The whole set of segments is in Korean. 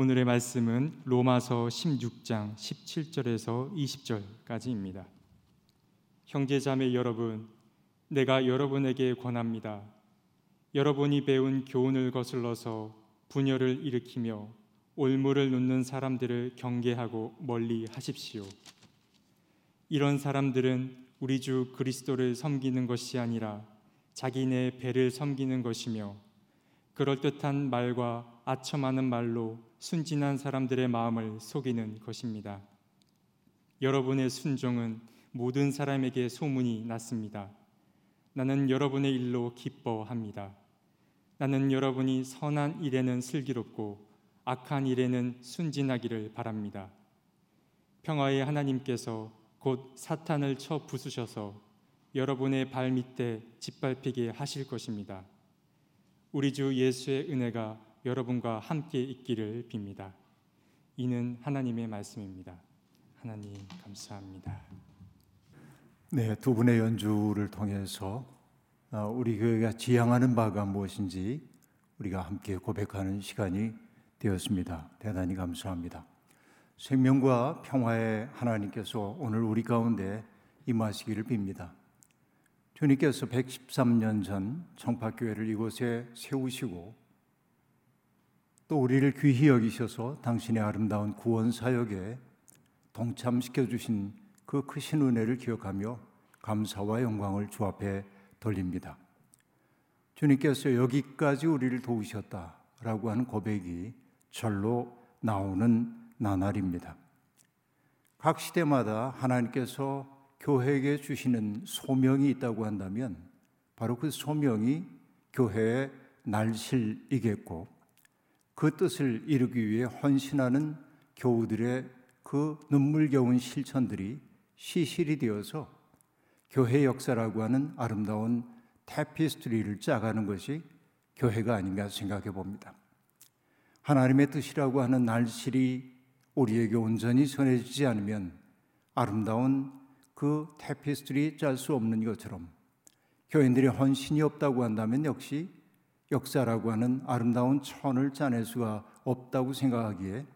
오늘의 말씀은 로마서 16장 17절에서 20절까지입니다. 형제자매 여러분, 내가 여러분에게 권합니다. 여러분이 배운 교훈을 거슬러서 분열을 일으키며 올무를 놓는 사람들을 경계하고 멀리 하십시오. 이런 사람들은 우리 주 그리스도를 섬기는 것이 아니라 자기네 배를 섬기는 것이며 그럴듯한 말과 아첨하는 말로 순진한 사람들의 마음을 속이는 것입니다. 여러분의 순종은 모든 사람에게 소문이 났습니다. 나는 여러분의 일로 기뻐합니다. 나는 여러분이 선한 일에는 슬기롭고 악한 일에는 순진하기를 바랍니다. 평화의 하나님께서 곧 사탄을 쳐 부수셔서 여러분의 발 밑에 짓밟히게 하실 것입니다. 우리 주 예수의 은혜가 여러분과 함께 있기를 빕니다. 이는 하나님의 말씀입니다. 하나님 감사합니다. 네, 두 분의 연주를 통해서 어, 우리 교회가 지향하는 바가 무엇인지 우리가 함께 고백하는 시간이 되었습니다. 대단히 감사합니다. 생명과 평화의 하나님께서 오늘 우리 가운데 임하시기를 빕니다. 주님께서 113년 전 청파교회를 이곳에 세우시고 또 우리를 귀히 여기셔서 당신의 아름다운 구원 사역에 동참시켜 주신 그 크신 은혜를 기억하며 감사와 영광을 주 앞에 돌립니다. 주님께서 여기까지 우리를 도우셨다라고 하는 고백이 절로 나오는 나날입니다. 각 시대마다 하나님께서 교회에게 주시는 소명이 있다고 한다면 바로 그 소명이 교회의 날실이겠고 그 뜻을 이루기 위해 헌신하는 교우들의 그 눈물겨운 실천들이 시실이 되어서 교회 역사라고 하는 아름다운 테피스트리를 짜가는 것이 교회가 아닌가 생각해 봅니다. 하나님의 뜻이라고 하는 날실이 우리에게 온전히 전해지지 않으면 아름다운 그 테피스트리 짤 수 없는 것처럼 교인들의 헌신이 없다고 한다면 역시 역사라고 하는 아름다운 천을 짜낼 수가 없다고 생각하기에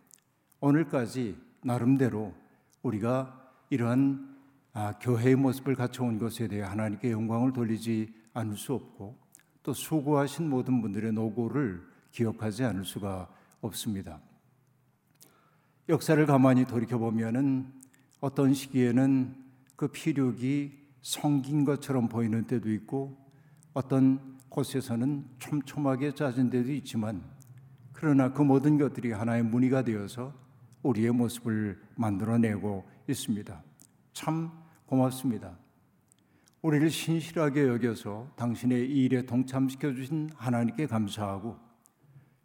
오늘까지 나름대로 우리가 이러한 아, 교회의 모습을 갖춰온 것에 대해 하나님께 영광을 돌리지 않을 수 없고 또 수고하신 모든 분들의 노고를 기억하지 않을 수가 없습니다. 역사를 가만히 돌이켜 보면은 어떤 시기에는 그 피륙이 성긴 것처럼 보이는 때도 있고 어떤 곳에서는 촘촘하게 짜진 데도 있지만 그러나 그 모든 것들이 하나의 무늬가 되어서 우리의 모습을 만들어내고 있습니다. 참 고맙습니다. 우리를 신실하게 여겨서 당신의 이 일에 동참시켜 주신 하나님께 감사하고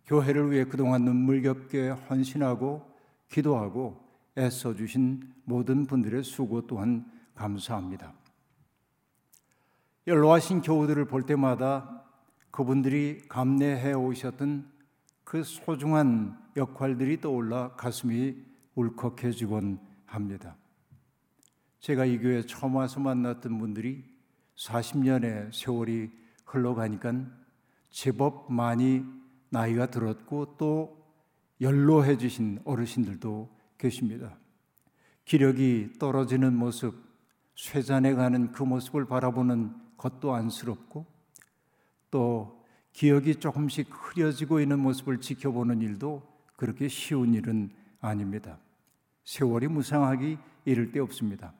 교회를 위해 그동안 눈물겹게 헌신하고 기도하고 애써 주신 모든 분들의 수고 또한 감사합니다. 연로하신 교우들을 볼 때마다 그분들이 감내해 오셨던 그 소중한 역할들이 떠올라 가슴이 울컥해지곤 합니다. 제가 이 교회 처음 와서 만났던 분들이 40년의 세월이 흘러가니까 제법 많이 나이가 들었고 또 연로해지신 어르신들도 계십니다. 기력이 떨어지는 모습, 쇠잔해 가는 그 모습을 바라보는 것도 안쓰럽고 또 기억이 조금씩 흐려지고 있는 모습을 지켜보는 일도 그렇게 쉬운 일은 아닙니다. 세월이 무상하기 이를 데 없습니다.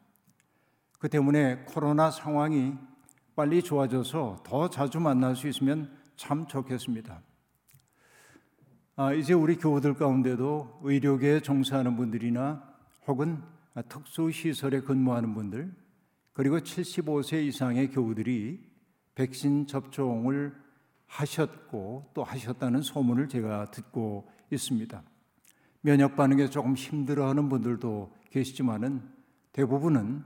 그 때문에 코로나 상황이 빨리 좋아져서 더 자주 만날 수 있으면 참 좋겠습니다. 아, 이제 우리 교우들 가운데도 의료계에 종사하는 분들이나 혹은 특수시설에 근무하는 분들, 그리고 75세 이상의 교우들이 백신 접종을 하셨고 또 하셨다는 소문을 제가 듣고 있습니다. 면역 반응에 조금 힘들어하는 분들도 계시지만은 대부분은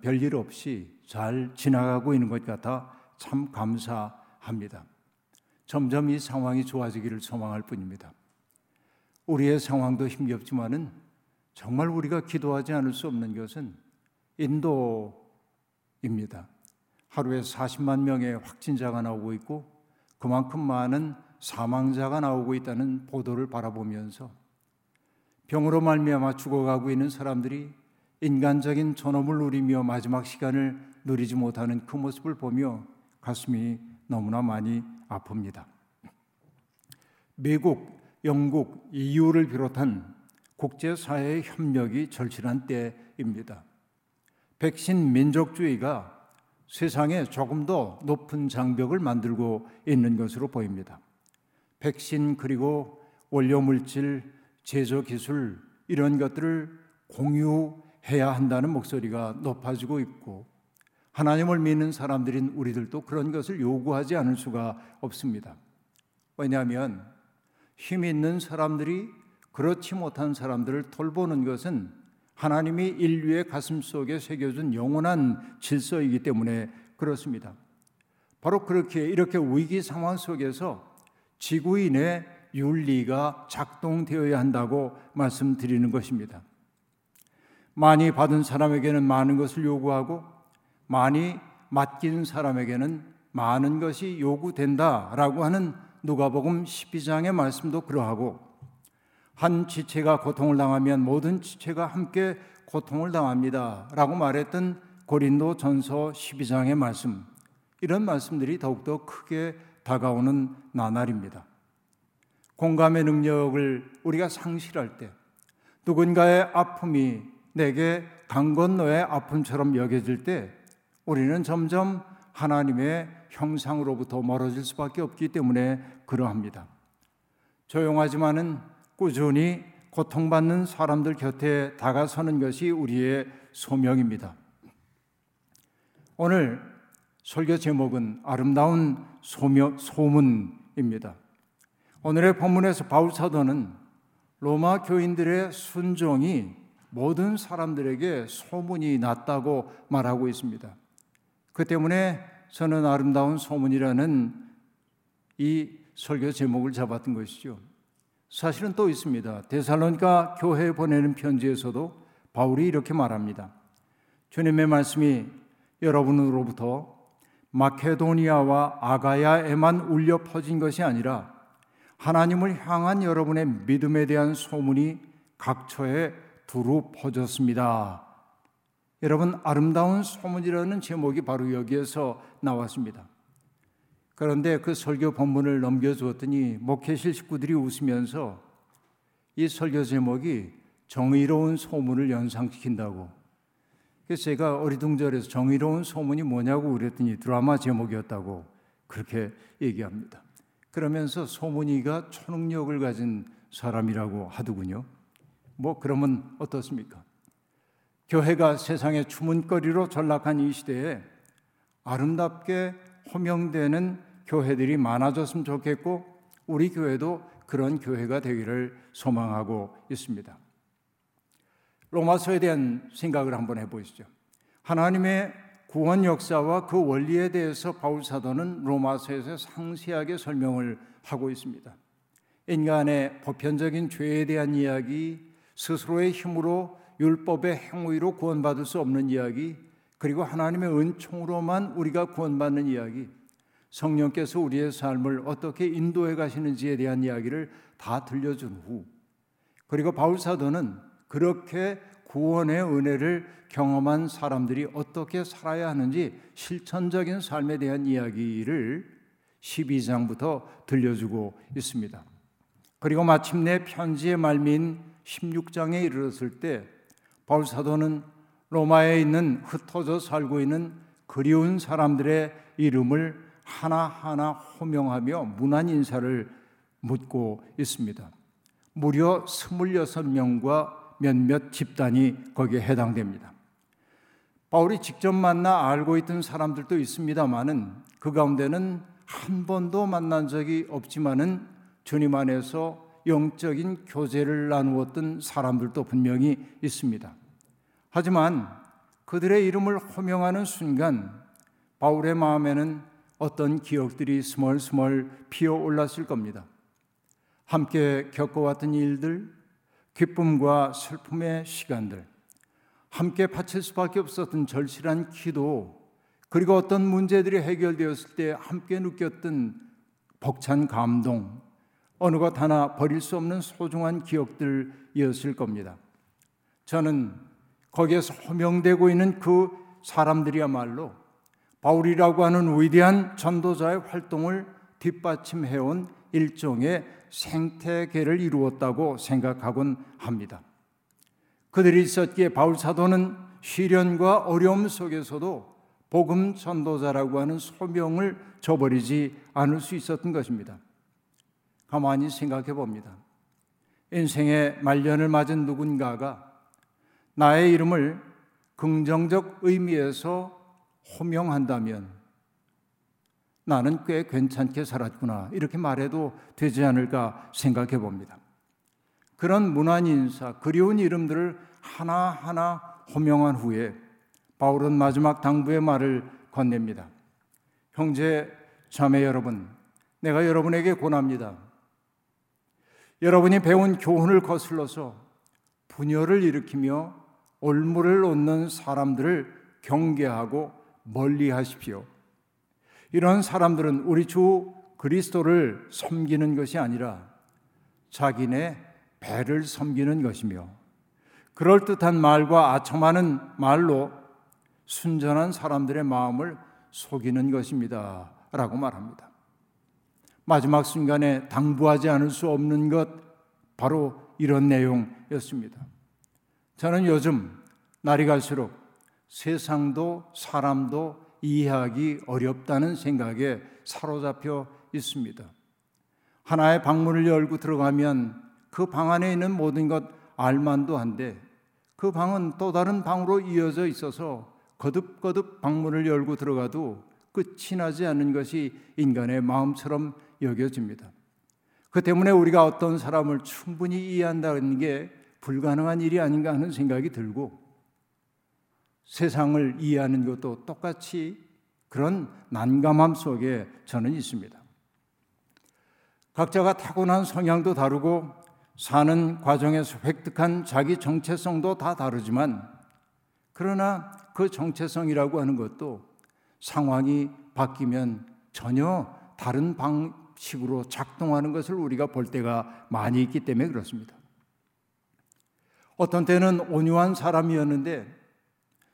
별일 없이 잘 지나가고 있는 것 같아 참 감사합니다. 점점 이 상황이 좋아지기를 소망할 뿐입니다. 우리의 상황도 힘겹지만은 정말 우리가 기도하지 않을 수 없는 것은 인도 입니다. 하루에 40만 명의 확진자가 나오고 있고 그만큼 많은 사망자가 나오고 있다는 보도를 바라보면서 병으로 말미암아 죽어가고 있는 사람들이 인간적인 존엄을 누리며 마지막 시간을 누리지 못하는 그 모습을 보며 가슴이 너무나 많이 아픕니다. 미국, 영국, EU를 비롯한 국제사회의 협력이 절실한 때입니다. 백신 민족주의가 세상에 조금 더 높은 장벽을 만들고 있는 것으로 보입니다. 백신 그리고 원료 물질, 제조 기술 이런 것들을 공유해야 한다는 목소리가 높아지고 있고 하나님을 믿는 사람들인 우리들도 그런 것을 요구하지 않을 수가 없습니다. 왜냐하면 힘 있는 사람들이 그렇지 못한 사람들을 돌보는 것은 하나님이 인류의 가슴 속에 새겨준 영원한 질서이기 때문에 그렇습니다. 바로 그렇게 이렇게 위기 상황 속에서 지구인의 윤리가 작동되어야 한다고 말씀드리는 것입니다. 많이 받은 사람에게는 많은 것을 요구하고 많이 맡긴 사람에게는 많은 것이 요구된다라고 하는 누가복음 12장의 말씀도 그러하고 한 지체가 고통을 당하면 모든 지체가 함께 고통을 당합니다. 라고 말했던 고린도 전서 12장의 말씀. 이런 말씀들이 더욱더 크게 다가오는 나날입니다. 공감의 능력을 우리가 상실할 때, 누군가의 아픔이 내게 강 건너의 아픔처럼 여겨질 때, 우리는 점점 하나님의 형상으로부터 멀어질 수밖에 없기 때문에 그러합니다. 조용하지만은 꾸준히 고통받는 사람들 곁에 다가서는 것이 우리의 소명입니다. 오늘 설교 제목은 아름다운 소명, 소문입니다. 오늘의 본문에서 바울 사도는 로마 교인들의 순종이 모든 사람들에게 소문이 났다고 말하고 있습니다. 그 때문에 저는 아름다운 소문이라는 이 설교 제목을 잡았던 것이죠. 사실은 또 있습니다. 데살로니가 교회에 보내는 편지에서도 바울이 이렇게 말합니다. 주님의 말씀이 여러분으로부터 마케도니아와 아가야에만 울려 퍼진 것이 아니라 하나님을 향한 여러분의 믿음에 대한 소문이 각처에 두루 퍼졌습니다. 여러분, 아름다운 소문이라는 제목이 바로 여기에서 나왔습니다. 그런데 그 설교 본문을 넘겨주었더니 목회실 식구들이 웃으면서 이 설교 제목이 정의로운 소문을 연상시킨다고. 그래서 제가 어리둥절해서 정의로운 소문이 뭐냐고 그랬더니 드라마 제목이었다고 그렇게 얘기합니다. 그러면서 소문이가 초능력을 가진 사람이라고 하더군요. 뭐 그러면 어떻습니까? 교회가 세상의 주문거리로 전락한 이 시대에 아름답게 호명되는 교회들이 많아졌으면 좋겠고 우리 교회도 그런 교회가 되기를 소망하고 있습니다. 로마서에 대한 생각을 한번 해보시죠. 하나님의 구원 역사와 그 원리에 대해서 바울 사도는 로마서에서 상세하게 설명을 하고 있습니다. 인간의 보편적인 죄에 대한 이야기, 스스로의 힘으로 율법의 행위로 구원받을 수 없는 이야기, 그리고 하나님의 은총으로만 우리가 구원받는 이야기, 성령께서 우리의 삶을 어떻게 인도해 가시는지에 대한 이야기를 다 들려준 후 그리고 바울 사도는 그렇게 구원의 은혜를 경험한 사람들이 어떻게 살아야 하는지 실천적인 삶에 대한 이야기를 12장부터 들려주고 있습니다. 그리고 마침내 편지의 말미인 16장에 이르렀을 때 바울 사도는 로마에 있는 흩어져 살고 있는 그리운 사람들의 이름을 하나하나 호명하며 문안 인사를 묻고 있습니다. 무려 26명과 몇몇 집단이 거기에 해당됩니다. 바울이 직접 만나 알고 있던 사람들도 있습니다만은 그 가운데는 한 번도 만난 적이 없지만은 주님 안에서 영적인 교제를 나누었던 사람들도 분명히 있습니다. 하지만 그들의 이름을 호명하는 순간 바울의 마음에는 어떤 기억들이 스멀스멀 피어 올랐을 겁니다. 함께 겪어왔던 일들, 기쁨과 슬픔의 시간들, 함께 바칠 수밖에 없었던 절실한 기도, 그리고 어떤 문제들이 해결되었을 때 함께 느꼈던 벅찬 감동, 어느 것 하나 버릴 수 없는 소중한 기억들이었을 겁니다. 저는 거기에서 호명되고 있는 그 사람들이야말로 바울이라고 하는 위대한 전도자의 활동을 뒷받침해온 일종의 생태계를 이루었다고 생각하곤 합니다. 그들이 있었기에 바울 사도는 시련과 어려움 속에서도 복음 전도자라고 하는 소명을 저버리지 않을 수 있었던 것입니다. 가만히 생각해 봅니다. 인생의 말년을 맞은 누군가가 나의 이름을 긍정적 의미에서 호명한다면 나는 꽤 괜찮게 살았구나 이렇게 말해도 되지 않을까 생각해 봅니다. 그런 문안 인사, 그리운 이름들을 하나하나 호명한 후에 바울은 마지막 당부의 말을 건넵니다. 형제, 자매 여러분, 내가 여러분에게 권합니다. 여러분이 배운 교훈을 거슬러서 분열을 일으키며 올무를 놓는 사람들을 경계하고 멀리 하십시오. 이런 사람들은 우리 주 그리스도를 섬기는 것이 아니라 자기네 배를 섬기는 것이며 그럴듯한 말과 아첨하는 말로 순전한 사람들의 마음을 속이는 것입니다. 라고 말합니다. 마지막 순간에 당부하지 않을 수 없는 것 바로 이런 내용이었습니다. 저는 요즘 날이 갈수록 세상도 사람도 이해하기 어렵다는 생각에 사로잡혀 있습니다. 하나의 방문을 열고 들어가면 그 방 안에 있는 모든 것 알만도 한데 그 방은 또 다른 방으로 이어져 있어서 거듭거듭 방문을 열고 들어가도 끝이 나지 않는 것이 인간의 마음처럼 여겨집니다. 그 때문에 우리가 어떤 사람을 충분히 이해한다는 게 불가능한 일이 아닌가 하는 생각이 들고 세상을 이해하는 것도 똑같이 그런 난감함 속에 저는 있습니다. 각자가 타고난 성향도 다르고 사는 과정에서 획득한 자기 정체성도 다 다르지만 그러나 그 정체성이라고 하는 것도 상황이 바뀌면 전혀 다른 방식으로 작동하는 것을 우리가 볼 때가 많이 있기 때문에 그렇습니다. 어떤 때는 온유한 사람이었는데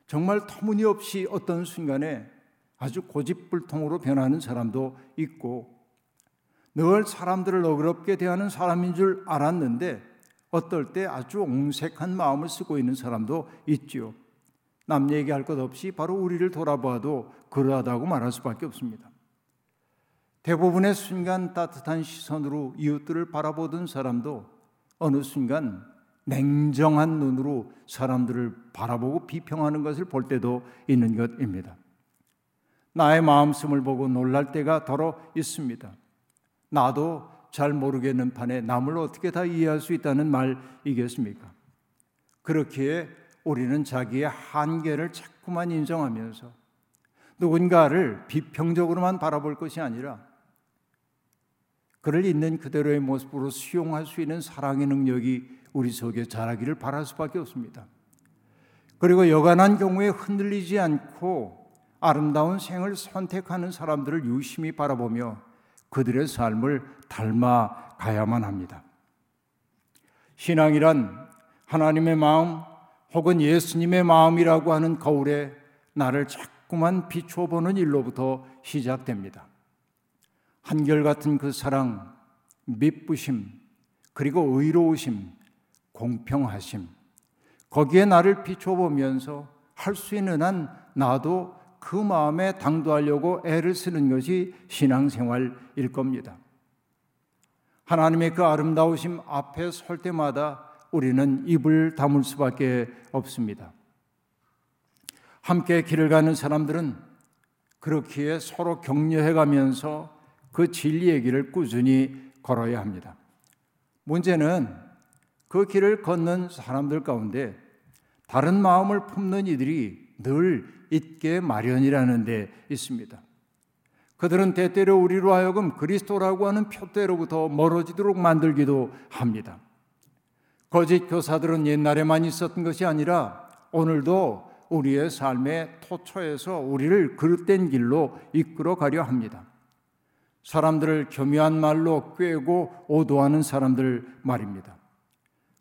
정말 터무니없이 어떤 순간에 아주 고집불통으로 변하는 사람도 있고 늘 사람들을 너그럽게 대하는 사람인 줄 알았는데 어떨 때 아주 옹색한 마음을 쓰고 있는 사람도 있지요. 남 얘기할 것 없이 바로 우리를 돌아봐도 그러하다고 말할 수밖에 없습니다. 대부분의 순간 따뜻한 시선으로 이웃들을 바라보던 사람도 어느 순간 냉정한 눈으로 사람들을 바라보고 비평하는 것을 볼 때도 있는 것입니다. 나의 마음씀을 보고 놀랄 때가 더러 있습니다. 나도 잘 모르겠는 판에 남을 어떻게 다 이해할 수 있다는 말이겠습니까? 그렇기에 우리는 자기의 한계를 자꾸만 인정하면서 누군가를 비평적으로만 바라볼 것이 아니라 그를 있는 그대로의 모습으로 수용할 수 있는 사랑의 능력이 우리 속에 자라기를 바랄 수밖에 없습니다. 그리고 여간한 경우에 흔들리지 않고 아름다운 생을 선택하는 사람들을 유심히 바라보며 그들의 삶을 닮아 가야만 합니다. 신앙이란 하나님의 마음 혹은 예수님의 마음이라고 하는 거울에 나를 자꾸만 비춰보는 일로부터 시작됩니다. 한결같은 그 사랑, 미쁘심, 그리고 의로우심, 공평하심. 거기에 나를 비춰보면서 할 수 있는 한 나도 그 마음에 당도하려고 애를 쓰는 것이 신앙생활일 겁니다. 하나님의 그 아름다우심 앞에 설 때마다 우리는 입을 다물 수밖에 없습니다. 함께 길을 가는 사람들은 그렇기에 서로 격려해 가면서 그 진리의 길을 꾸준히 걸어야 합니다. 문제는 그 길을 걷는 사람들 가운데 다른 마음을 품는 이들이 늘 있게 마련이라는 데 있습니다. 그들은 때때로 우리로 하여금 그리스도라고 하는 표대로부터 멀어지도록 만들기도 합니다. 거짓 교사들은 옛날에만 있었던 것이 아니라 오늘도 우리의 삶의 토초에서 우리를 그릇된 길로 이끌어 가려 합니다. 사람들을 교묘한 말로 꿰고 오도하는 사람들 말입니다.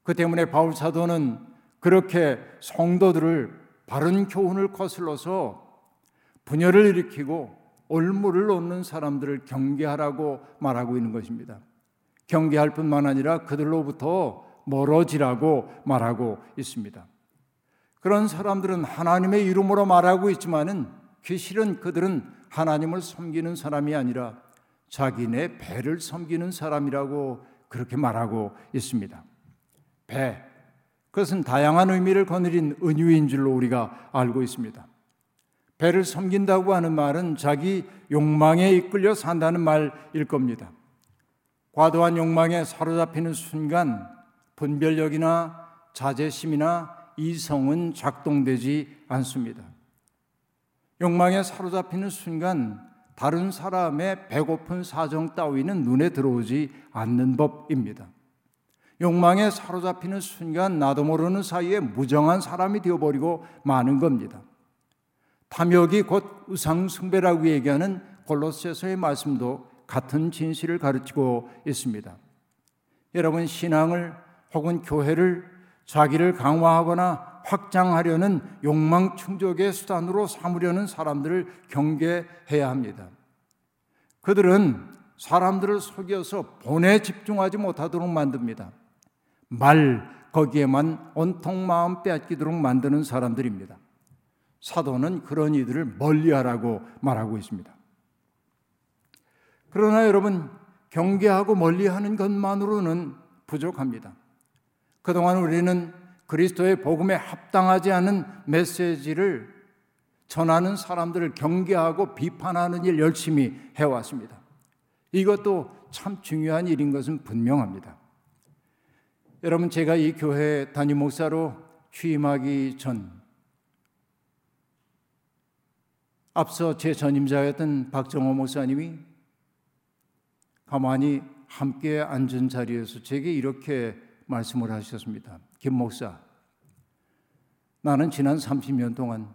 그 때문에 바울 사도는 그렇게 성도들을 바른 교훈을 거슬러서 분열을 일으키고 올무를 놓는 사람들을 경계하라고 말하고 있는 것입니다. 경계할 뿐만 아니라 그들로부터 멀어지라고 말하고 있습니다. 그런 사람들은 하나님의 이름으로 말하고 있지만은 귀실은 그들은 하나님을 섬기는 사람이 아니라 자기네 배를 섬기는 사람이라고 그렇게 말하고 있습니다. 배. 그것은 다양한 의미를 거느린 은유인 줄로 우리가 알고 있습니다. 배를 섬긴다고 하는 말은 자기 욕망에 이끌려 산다는 말일 겁니다. 과도한 욕망에 사로잡히는 순간 분별력이나 자제심이나 이성은 작동되지 않습니다. 욕망에 사로잡히는 순간 다른 사람의 배고픈 사정 따위는 눈에 들어오지 않는 법입니다. 욕망에 사로잡히는 순간 나도 모르는 사이에 무정한 사람이 되어버리고 마는 겁니다. 탐욕이 곧 의상숭배라고 얘기하는 골로새서의 말씀도 같은 진실을 가르치고 있습니다. 여러분 신앙을 혹은 교회를 자기를 강화하거나 확장하려는 욕망 충족의 수단으로 삼으려는 사람들을 경계해야 합니다. 그들은 사람들을 속여서 본에 집중하지 못하도록 만듭니다. 말 거기에만 온통 마음 빼앗기도록 만드는 사람들입니다. 사도는 그런 이들을 멀리하라고 말하고 있습니다. 그러나 여러분 경계하고 멀리하는 것만으로는 부족합니다. 그동안 우리는 그리스도의 복음에 합당하지 않은 메시지를 전하는 사람들을 경계하고 비판하는 일 열심히 해왔습니다. 이것도 참 중요한 일인 것은 분명합니다. 여러분, 제가 이 교회 담임 목사로 취임하기 전, 앞서 제 전임자였던 박정호 목사님이 가만히 함께 앉은 자리에서 제게 이렇게 말씀을 하셨습니다. 김 목사, 나는 지난 30년 동안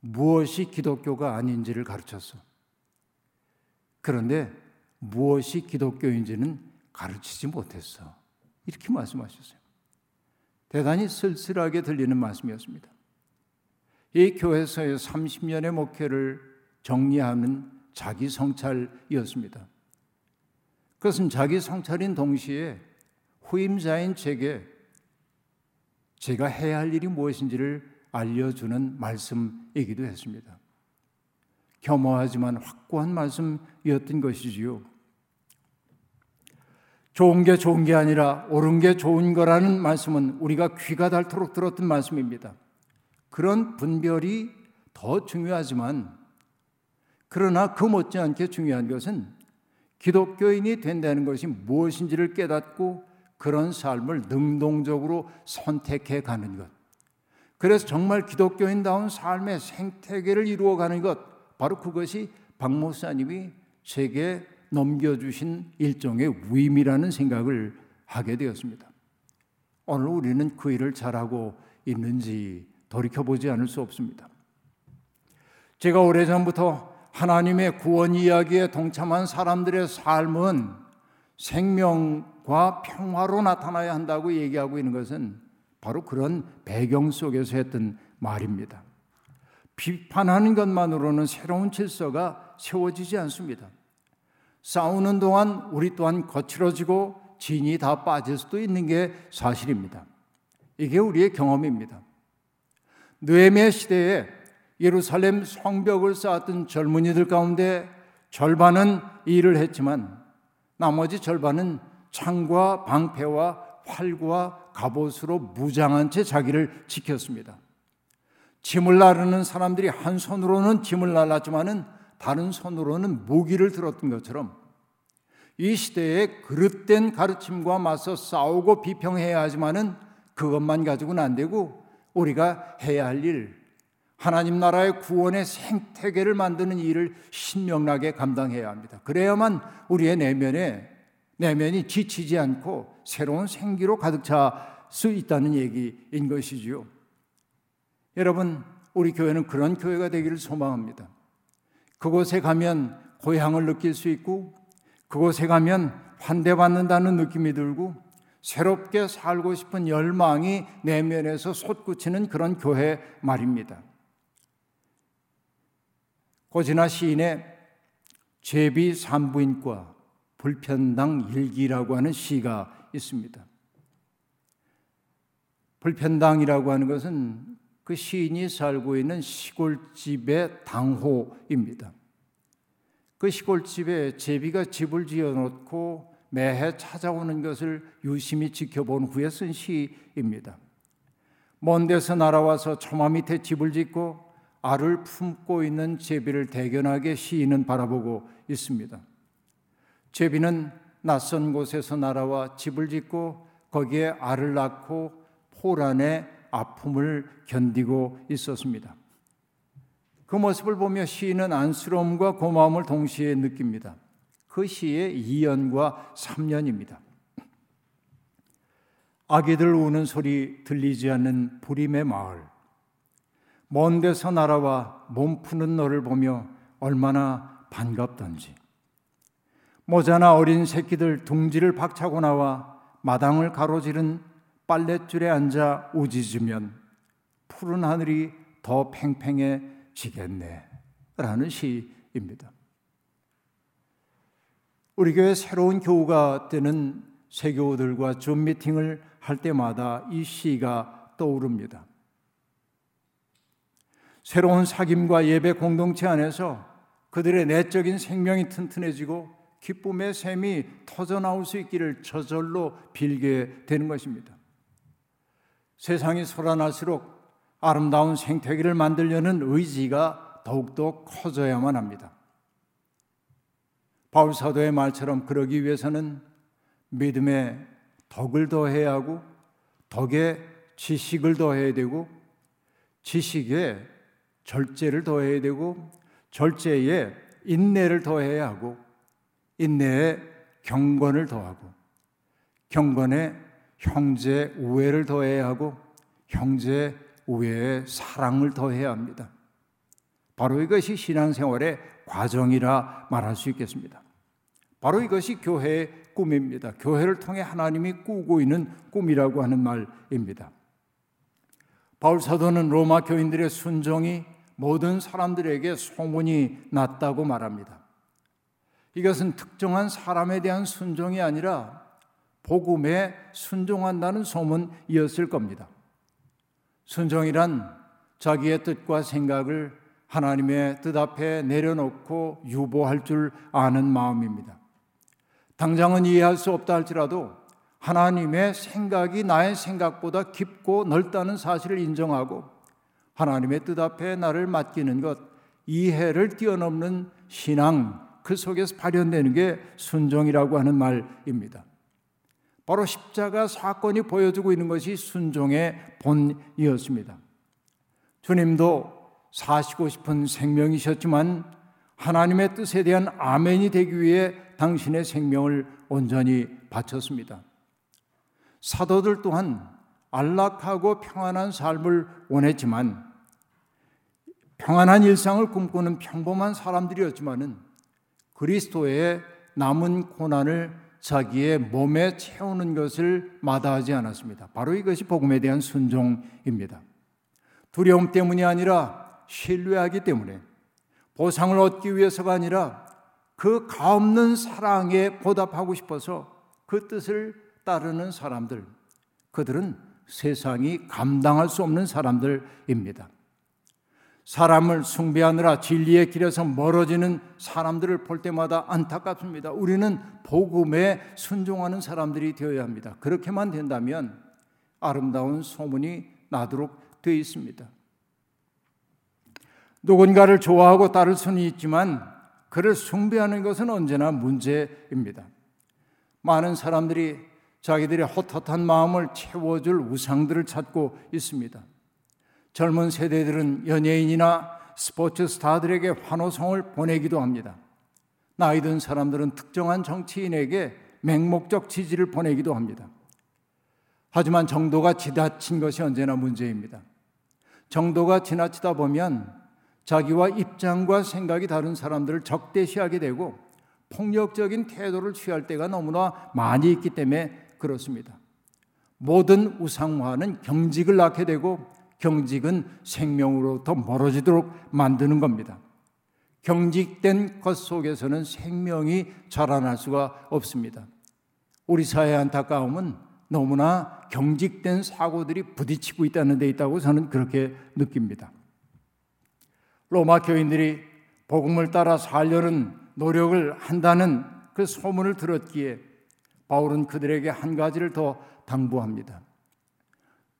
무엇이 기독교가 아닌지를 가르쳤어. 그런데 무엇이 기독교인지는 가르치지 못했어. 이렇게 말씀하셨어요. 대단히 쓸쓸하게 들리는 말씀이었습니다. 이 교회에서의 30년의 목회를 정리하는 자기 성찰이었습니다. 그것은 자기 성찰인 동시에 후임자인 제게 제가 해야 할 일이 무엇인지를 알려주는 말씀이기도 했습니다. 겸허하지만 확고한 말씀이었던 것이지요. 좋은 게 좋은 게 아니라 옳은 게 좋은 거라는 말씀은 우리가 귀가 닳도록 들었던 말씀입니다. 그런 분별이 더 중요하지만 그러나 그 못지않게 중요한 것은 기독교인이 된다는 것이 무엇인지를 깨닫고 그런 삶을 능동적으로 선택해 가는 것. 그래서 정말 기독교인다운 삶의 생태계를 이루어가는 것, 바로 그것이 박 목사님이 제게 넘겨주신 일종의 위임이라는 생각을 하게 되었습니다. 오늘 우리는 그 일을 잘하고 있는지 돌이켜보지 않을 수 없습니다. 제가 오래전부터 하나님의 구원 이야기에 동참한 사람들의 삶은 생명 과 평화로 나타나야 한다고 얘기하고 있는 것은 바로 그런 배경 속에서 했던 말입니다. 비판하는 것만으로는 새로운 질서가 세워지지 않습니다. 싸우는 동안 우리 또한 거칠어지고 진이 다 빠질 수도 있는 게 사실입니다. 이게 우리의 경험입니다. 느헤미야 시대에 예루살렘 성벽을 쌓았던 젊은이들 가운데 절반은 일을 했지만 나머지 절반은 창과 방패와 활과 갑옷으로 무장한 채 자기를 지켰습니다. 짐을 나르는 사람들이 한 손으로는 짐을 날랐지만은 다른 손으로는 무기를 들었던 것처럼 이 시대에 그릇된 가르침과 맞서 싸우고 비평해야 하지만은 그것만 가지고는 안 되고 우리가 해야 할 일, 하나님 나라의 구원의 생태계를 만드는 일을 신명나게 감당해야 합니다. 그래야만 우리의 내면에 내면이 지치지 않고 새로운 생기로 가득 차 수 있다는 얘기인 것이지요. 여러분, 우리 교회는 그런 교회가 되기를 소망합니다. 그곳에 가면 고향을 느낄 수 있고 그곳에 가면 환대받는다는 느낌이 들고 새롭게 살고 싶은 열망이 내면에서 솟구치는 그런 교회 말입니다. 고진아 시인의 제비 산부인과 불편당 일기라고 하는 시가 있습니다. 불편당이라고 하는 것은 그 시인이 살고 있는 시골집의 당호입니다. 그 시골집에 제비가 집을 지어 놓고 매해 찾아오는 것을 유심히 지켜본 후에 쓴 시입니다. 먼 데서 날아와서 처마 밑에 집을 짓고 알을 품고 있는 제비를 대견하게 시인은 바라보고 있습니다. 제비는 낯선 곳에서 날아와 집을 짓고 거기에 알을 낳고 포란의 아픔을 견디고 있었습니다. 그 모습을 보며 시인은 안쓰러움과 고마움을 동시에 느낍니다. 그 시의 2년과 3년입니다. 아기들 우는 소리 들리지 않는 부림의 마을. 먼 데서 날아와 몸 푸는 너를 보며 얼마나 반갑던지. 모자나 어린 새끼들 둥지를 박차고 나와 마당을 가로지른 빨랫줄에 앉아 우짖으면 푸른 하늘이 더 팽팽해지겠네. 라는 시입니다. 우리 교회 새로운 교우가 되는 세교우들과 줌 미팅을 할 때마다 이 시가 떠오릅니다. 새로운 사귐과 예배 공동체 안에서 그들의 내적인 생명이 튼튼해지고 기쁨의 샘이 터져 나올 수 있기를 저절로 빌게 되는 것입니다. 세상이 소란할수록 아름다운 생태계를 만들려는 의지가 더욱더 커져야만 합니다. 바울 사도의 말처럼 그러기 위해서는 믿음에 덕을 더해야 하고 덕에 지식을 더해야 되고 지식에 절제를 더해야 되고 절제에 인내를 더해야 하고 인내에 경건을 더하고 경건에 형제 우애를 더해야 하고 형제 우애에 사랑을 더해야 합니다. 바로 이것이 신앙생활의 과정이라 말할 수 있겠습니다. 바로 이것이 교회의 꿈입니다. 교회를 통해 하나님이 꾸고 있는 꿈이라고 하는 말입니다. 바울 사도는 로마 교인들의 순종이 모든 사람들에게 소문이 났다고 말합니다. 이것은 특정한 사람에 대한 순종이 아니라 복음에 순종한다는 소문이었을 겁니다. 순종이란 자기의 뜻과 생각을 하나님의 뜻 앞에 내려놓고 유보할 줄 아는 마음입니다. 당장은 이해할 수 없다 할지라도 하나님의 생각이 나의 생각보다 깊고 넓다는 사실을 인정하고 하나님의 뜻 앞에 나를 맡기는 것, 이해를 뛰어넘는 신앙, 그 속에서 발현되는 게 순종이라고 하는 말입니다. 바로 십자가 사건이 보여주고 있는 것이 순종의 본이었습니다. 주님도 사시고 싶은 생명이셨지만 하나님의 뜻에 대한 아멘이 되기 위해 당신의 생명을 온전히 바쳤습니다. 사도들 또한 안락하고 평안한 삶을 원했지만 평안한 일상을 꿈꾸는 평범한 사람들이었지만은 그리스도의 남은 고난을 자기의 몸에 채우는 것을 마다하지 않았습니다. 바로 이것이 복음에 대한 순종입니다. 두려움 때문이 아니라 신뢰하기 때문에 보상을 얻기 위해서가 아니라 그 가없는 사랑에 보답하고 싶어서 그 뜻을 따르는 사람들, 그들은 세상이 감당할 수 없는 사람들입니다. 사람을 숭배하느라 진리의 길에서 멀어지는 사람들을 볼 때마다 안타깝습니다. 우리는 복음에 순종하는 사람들이 되어야 합니다. 그렇게만 된다면 아름다운 소문이 나도록 되어 있습니다. 누군가를 좋아하고 따를 수는 있지만 그를 숭배하는 것은 언제나 문제입니다. 많은 사람들이 자기들의 헛헛한 마음을 채워줄 우상들을 찾고 있습니다. 젊은 세대들은 연예인이나 스포츠 스타들에게 환호성을 보내기도 합니다. 나이 든 사람들은 특정한 정치인에게 맹목적 지지를 보내기도 합니다. 하지만 정도가 지나친 것이 언제나 문제입니다. 정도가 지나치다 보면 자기와 입장과 생각이 다른 사람들을 적대시하게 되고 폭력적인 태도를 취할 때가 너무나 많이 있기 때문에 그렇습니다. 모든 우상화는 경직을 낳게 되고 경직은 생명으로부터 멀어지도록 만드는 겁니다. 경직된 것 속에서는 생명이 자라날 수가 없습니다. 우리 사회의 안타까움은 너무나 경직된 사고들이 부딪히고 있다는 데 있다고 저는 그렇게 느낍니다. 로마 교인들이 복음을 따라 살려는 노력을 한다는 그 소문을 들었기에 바울은 그들에게 한 가지를 더 당부합니다.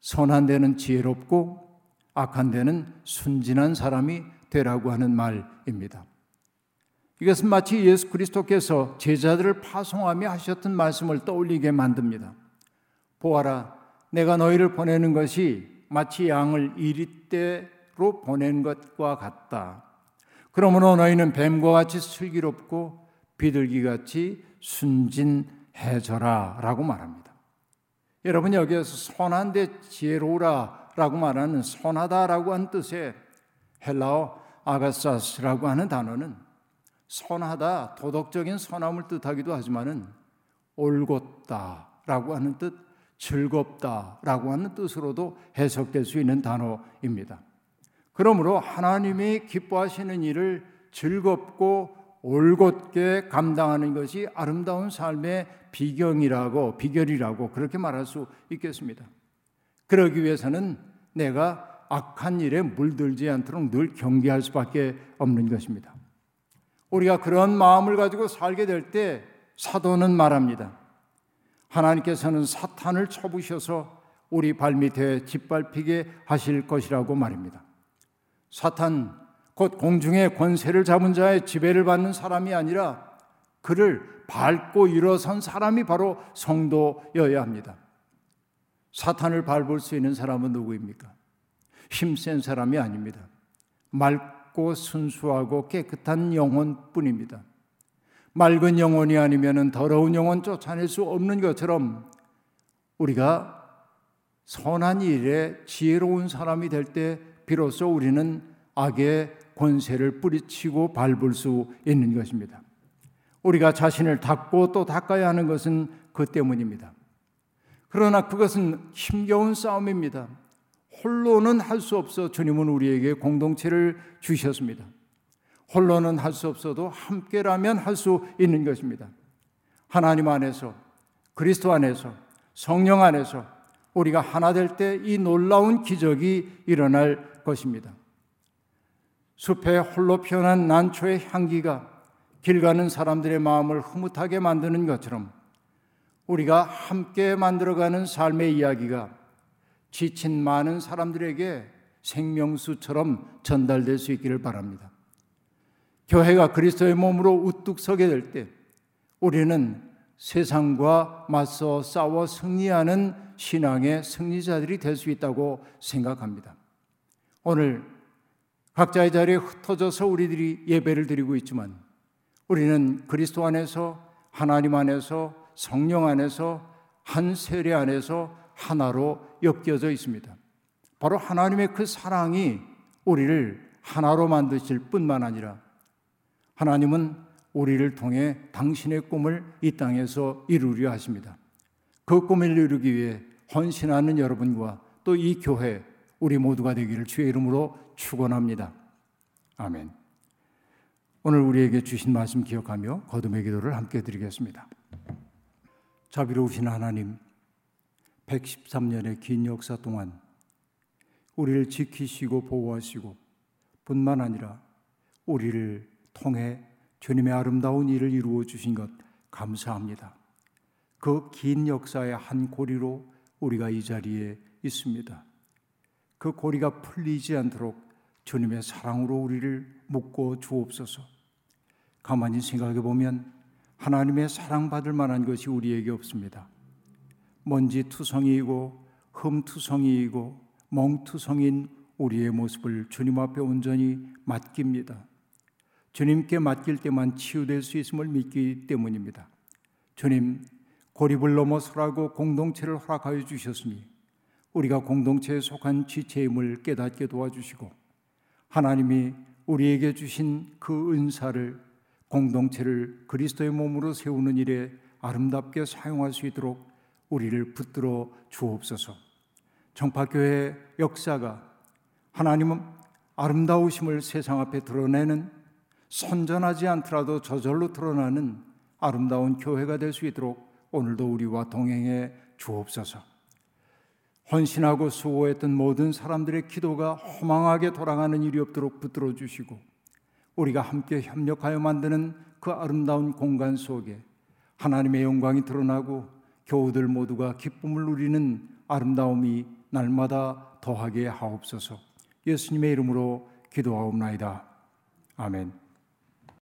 선한 데는 지혜롭고 악한 데는 순진한 사람이 되라고 하는 말입니다. 이것은 마치 예수 그리스도께서 제자들을 파송하며 하셨던 말씀을 떠올리게 만듭니다. 보아라, 내가 너희를 보내는 것이 마치 양을 이리때로 보낸 것과 같다. 그러므로 너희는 뱀과 같이 슬기롭고 비둘기 같이 순진해져라 라고 말합니다. 여러분 여기에서 선한데 지혜로우라라고 말하는 선하다라고 한 뜻의 헬라어 아가사스라고 하는 단어는 선하다, 도덕적인 선함을 뜻하기도 하지만은 올곧다라고 하는 뜻, 즐겁다라고 하는 뜻으로도 해석될 수 있는 단어입니다. 그러므로 하나님이 기뻐하시는 일을 즐겁고 올곧게 감당하는 것이 아름다운 삶의 비경이라고 비결이라고 그렇게 말할 수 있겠습니다. 그러기 위해서는 내가 악한 일에 물들지 않도록 늘 경계할 수밖에 없는 것입니다. 우리가 그런 마음을 가지고 살게 될 때 사도는 말합니다. 하나님께서는 사탄을 쳐부셔서 우리 발밑에 짓밟히게 하실 것이라고 말입니다. 사탄, 곧 공중의 권세를 잡은 자의 지배를 받는 사람이 아니라 그를 밟고 일어선 사람이 바로 성도여야 합니다. 사탄을 밟을 수 있는 사람은 누구입니까? 힘센 사람이 아닙니다. 맑고 순수하고 깨끗한 영혼뿐입니다. 맑은 영혼이 아니면 더러운 영혼 쫓아낼 수 없는 것처럼 우리가 선한 일에 지혜로운 사람이 될 때 비로소 우리는 악의 권세를 뿌리치고 밟을 수 있는 것입니다. 우리가 자신을 닦고 또 닦아야 하는 것은 그 때문입니다. 그러나 그것은 힘겨운 싸움입니다. 홀로는 할 수 없어 주님은 우리에게 공동체를 주셨습니다. 홀로는 할 수 없어도 함께라면 할 수 있는 것입니다. 하나님 안에서 그리스도 안에서 성령 안에서 우리가 하나 될 때 이 놀라운 기적이 일어날 것입니다. 숲에 홀로 피어난 난초의 향기가 길 가는 사람들의 마음을 흐뭇하게 만드는 것처럼 우리가 함께 만들어가는 삶의 이야기가 지친 많은 사람들에게 생명수처럼 전달될 수 있기를 바랍니다. 교회가 그리스도의 몸으로 우뚝 서게 될 때 우리는 세상과 맞서 싸워 승리하는 신앙의 승리자들이 될 수 있다고 생각합니다. 오늘 각자의 자리에 흩어져서 우리들이 예배를 드리고 있지만 우리는 그리스도 안에서 하나님 안에서 성령 안에서 한 세례 안에서 하나로 엮여져 있습니다. 바로 하나님의 그 사랑이 우리를 하나로 만드실 뿐만 아니라 하나님은 우리를 통해 당신의 꿈을 이 땅에서 이루려 하십니다. 그 꿈을 이루기 위해 헌신하는 여러분과 또 이 교회 우리 모두가 되기를 주의 이름으로 축원합니다. 아멘. 오늘 우리에게 주신 말씀 기억하며 거듭의 기도를 함께 드리겠습니다. 자비로우신 하나님, 113년의 긴 역사 동안 우리를 지키시고 보호하시고 뿐만 아니라 우리를 통해 주님의 아름다운 일을 이루어 주신 것 감사합니다. 그 긴 역사의 한 고리로 우리가 이 자리에 있습니다. 그 고리가 풀리지 않도록 주님의 사랑으로 우리를 묶어 주옵소서. 가만히 생각해 보면 하나님의 사랑받을 만한 것이 우리에게 없습니다. 먼지 투성이이고 흠 투성이이고 멍투성인 우리의 모습을 주님 앞에 온전히 맡깁니다. 주님께 맡길 때만 치유될 수 있음을 믿기 때문입니다. 주님, 고립을 넘어서라고 공동체를 허락하여 주셨으니 우리가 공동체에 속한 지체임을 깨닫게 도와주시고 하나님이 우리에게 주신 그 은사를 공동체를 그리스도의 몸으로 세우는 일에 아름답게 사용할 수 있도록 우리를 붙들어 주옵소서. 정파교회 역사가 하나님은 아름다우심을 세상 앞에 드러내는 선전하지 않더라도 저절로 드러나는 아름다운 교회가 될 수 있도록 오늘도 우리와 동행해 주옵소서. 헌신하고 수고했던 모든 사람들의 기도가 허망하게 돌아가는 일이 없도록 붙들어 주시고 우리가 함께 협력하여 만드는 그 아름다운 공간 속에 하나님의 영광이 드러나고 교우들 모두가 기쁨을 누리는 아름다움이 날마다 더하게 하옵소서. 예수님의 이름으로 기도하옵나이다. 아멘.